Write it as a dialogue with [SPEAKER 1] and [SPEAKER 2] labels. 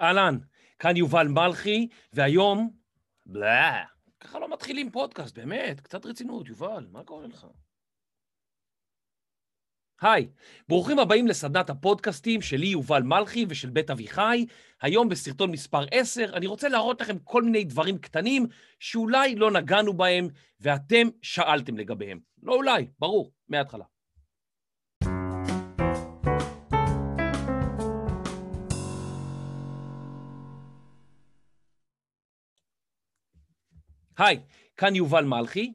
[SPEAKER 1] אהלן, כאן יובל מלכי, והיום... בלה, ככה לא מתחילים פודקאסט, באמת, קצת רצינות, יובל, מה קורה לך? היי, ברוכים הבאים לסדנת הפודקאסטים שלי יובל מלכי ושל בית אביחי. היום בסרטון מספר 10 אני רוצה להראות לכם כל מיני דברים קטנים שאולי לא נגענו בהם ואתם שאלתם לגביהם. לא אולי, ברור, מההתחלה. היי, כאן יובל מלכי,